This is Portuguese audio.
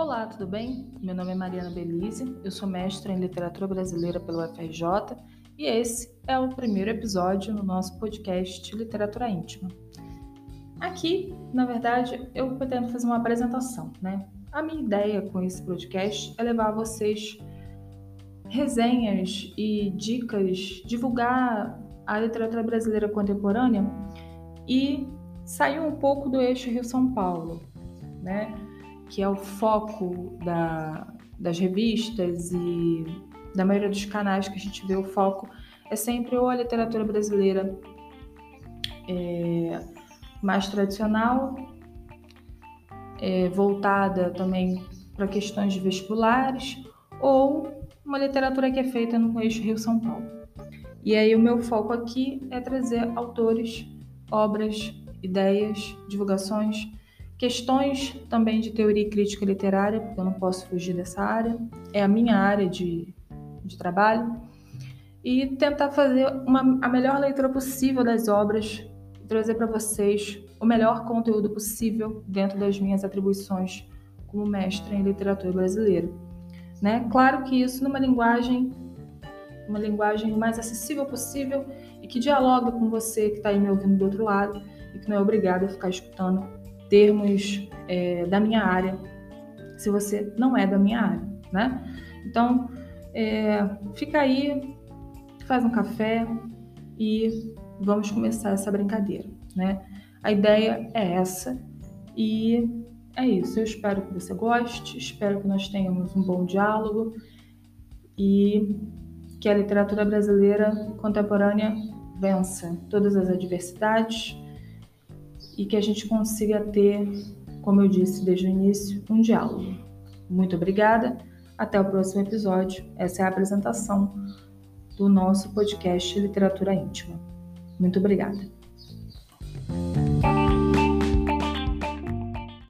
Olá, tudo bem? Meu nome é Mariana Belize, eu sou mestra em literatura brasileira pelo UFRJ e esse é o primeiro episódio no nosso podcast Literatura Íntima. Aqui, na verdade, eu pretendo fazer uma apresentação, né? A minha ideia com esse podcast é levar a vocês resenhas e dicas, divulgar a literatura brasileira contemporânea e sair um pouco do eixo Rio-São Paulo, né? Que é o foco da, das revistas e da maioria dos canais que a gente vê o foco, é sempre ou a literatura brasileira é, mais tradicional, é, voltada também para questões de vestibulares, ou uma literatura que é feita no eixo Rio-São Paulo. E aí o meu foco aqui é trazer autores, obras, ideias, divulgações Questões também de teoria e crítica literária, porque eu não posso fugir dessa área, é a minha área de, de trabalho, e tentar fazer uma, a melhor leitura possível das obras e trazer para vocês o melhor conteúdo possível dentro das minhas atribuições como mestre em literatura brasileira. Né? Claro que isso numa linguagem uma linguagem mais acessível possível e que dialoga com você que está aí me ouvindo do outro lado e que não é obrigado a ficar escutando termos é, da minha área, se você não é da minha área, né? Então, é, fica aí, faz um café e vamos começar essa brincadeira, né? A ideia é essa e é isso. Eu espero que você goste, espero que nós tenhamos um bom diálogo e que a literatura brasileira contemporânea vença todas as adversidades e que a gente consiga ter, como eu disse desde o início, um diálogo. Muito obrigada, até o próximo episódio. Essa é a apresentação do nosso podcast Literatura Íntima. Muito obrigada.